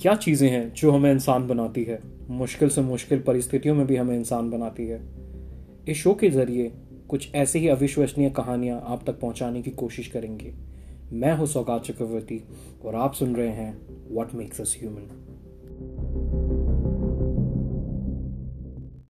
क्या चीज़ें हैं जो हमें इंसान बनाती है? मुश्किल से मुश्किल परिस्थितियों में भी हमें इंसान बनाती है। इस शो के ज़रिए कुछ ऐसे ही अविश्वसनीय कहानियाँ आप तक पहुँचाने की कोशिश करेंगे। मैं हूँ सौगात चक्रवर्ती और आप सुन रहे हैं वॉट मेक्स अस ह्यूमन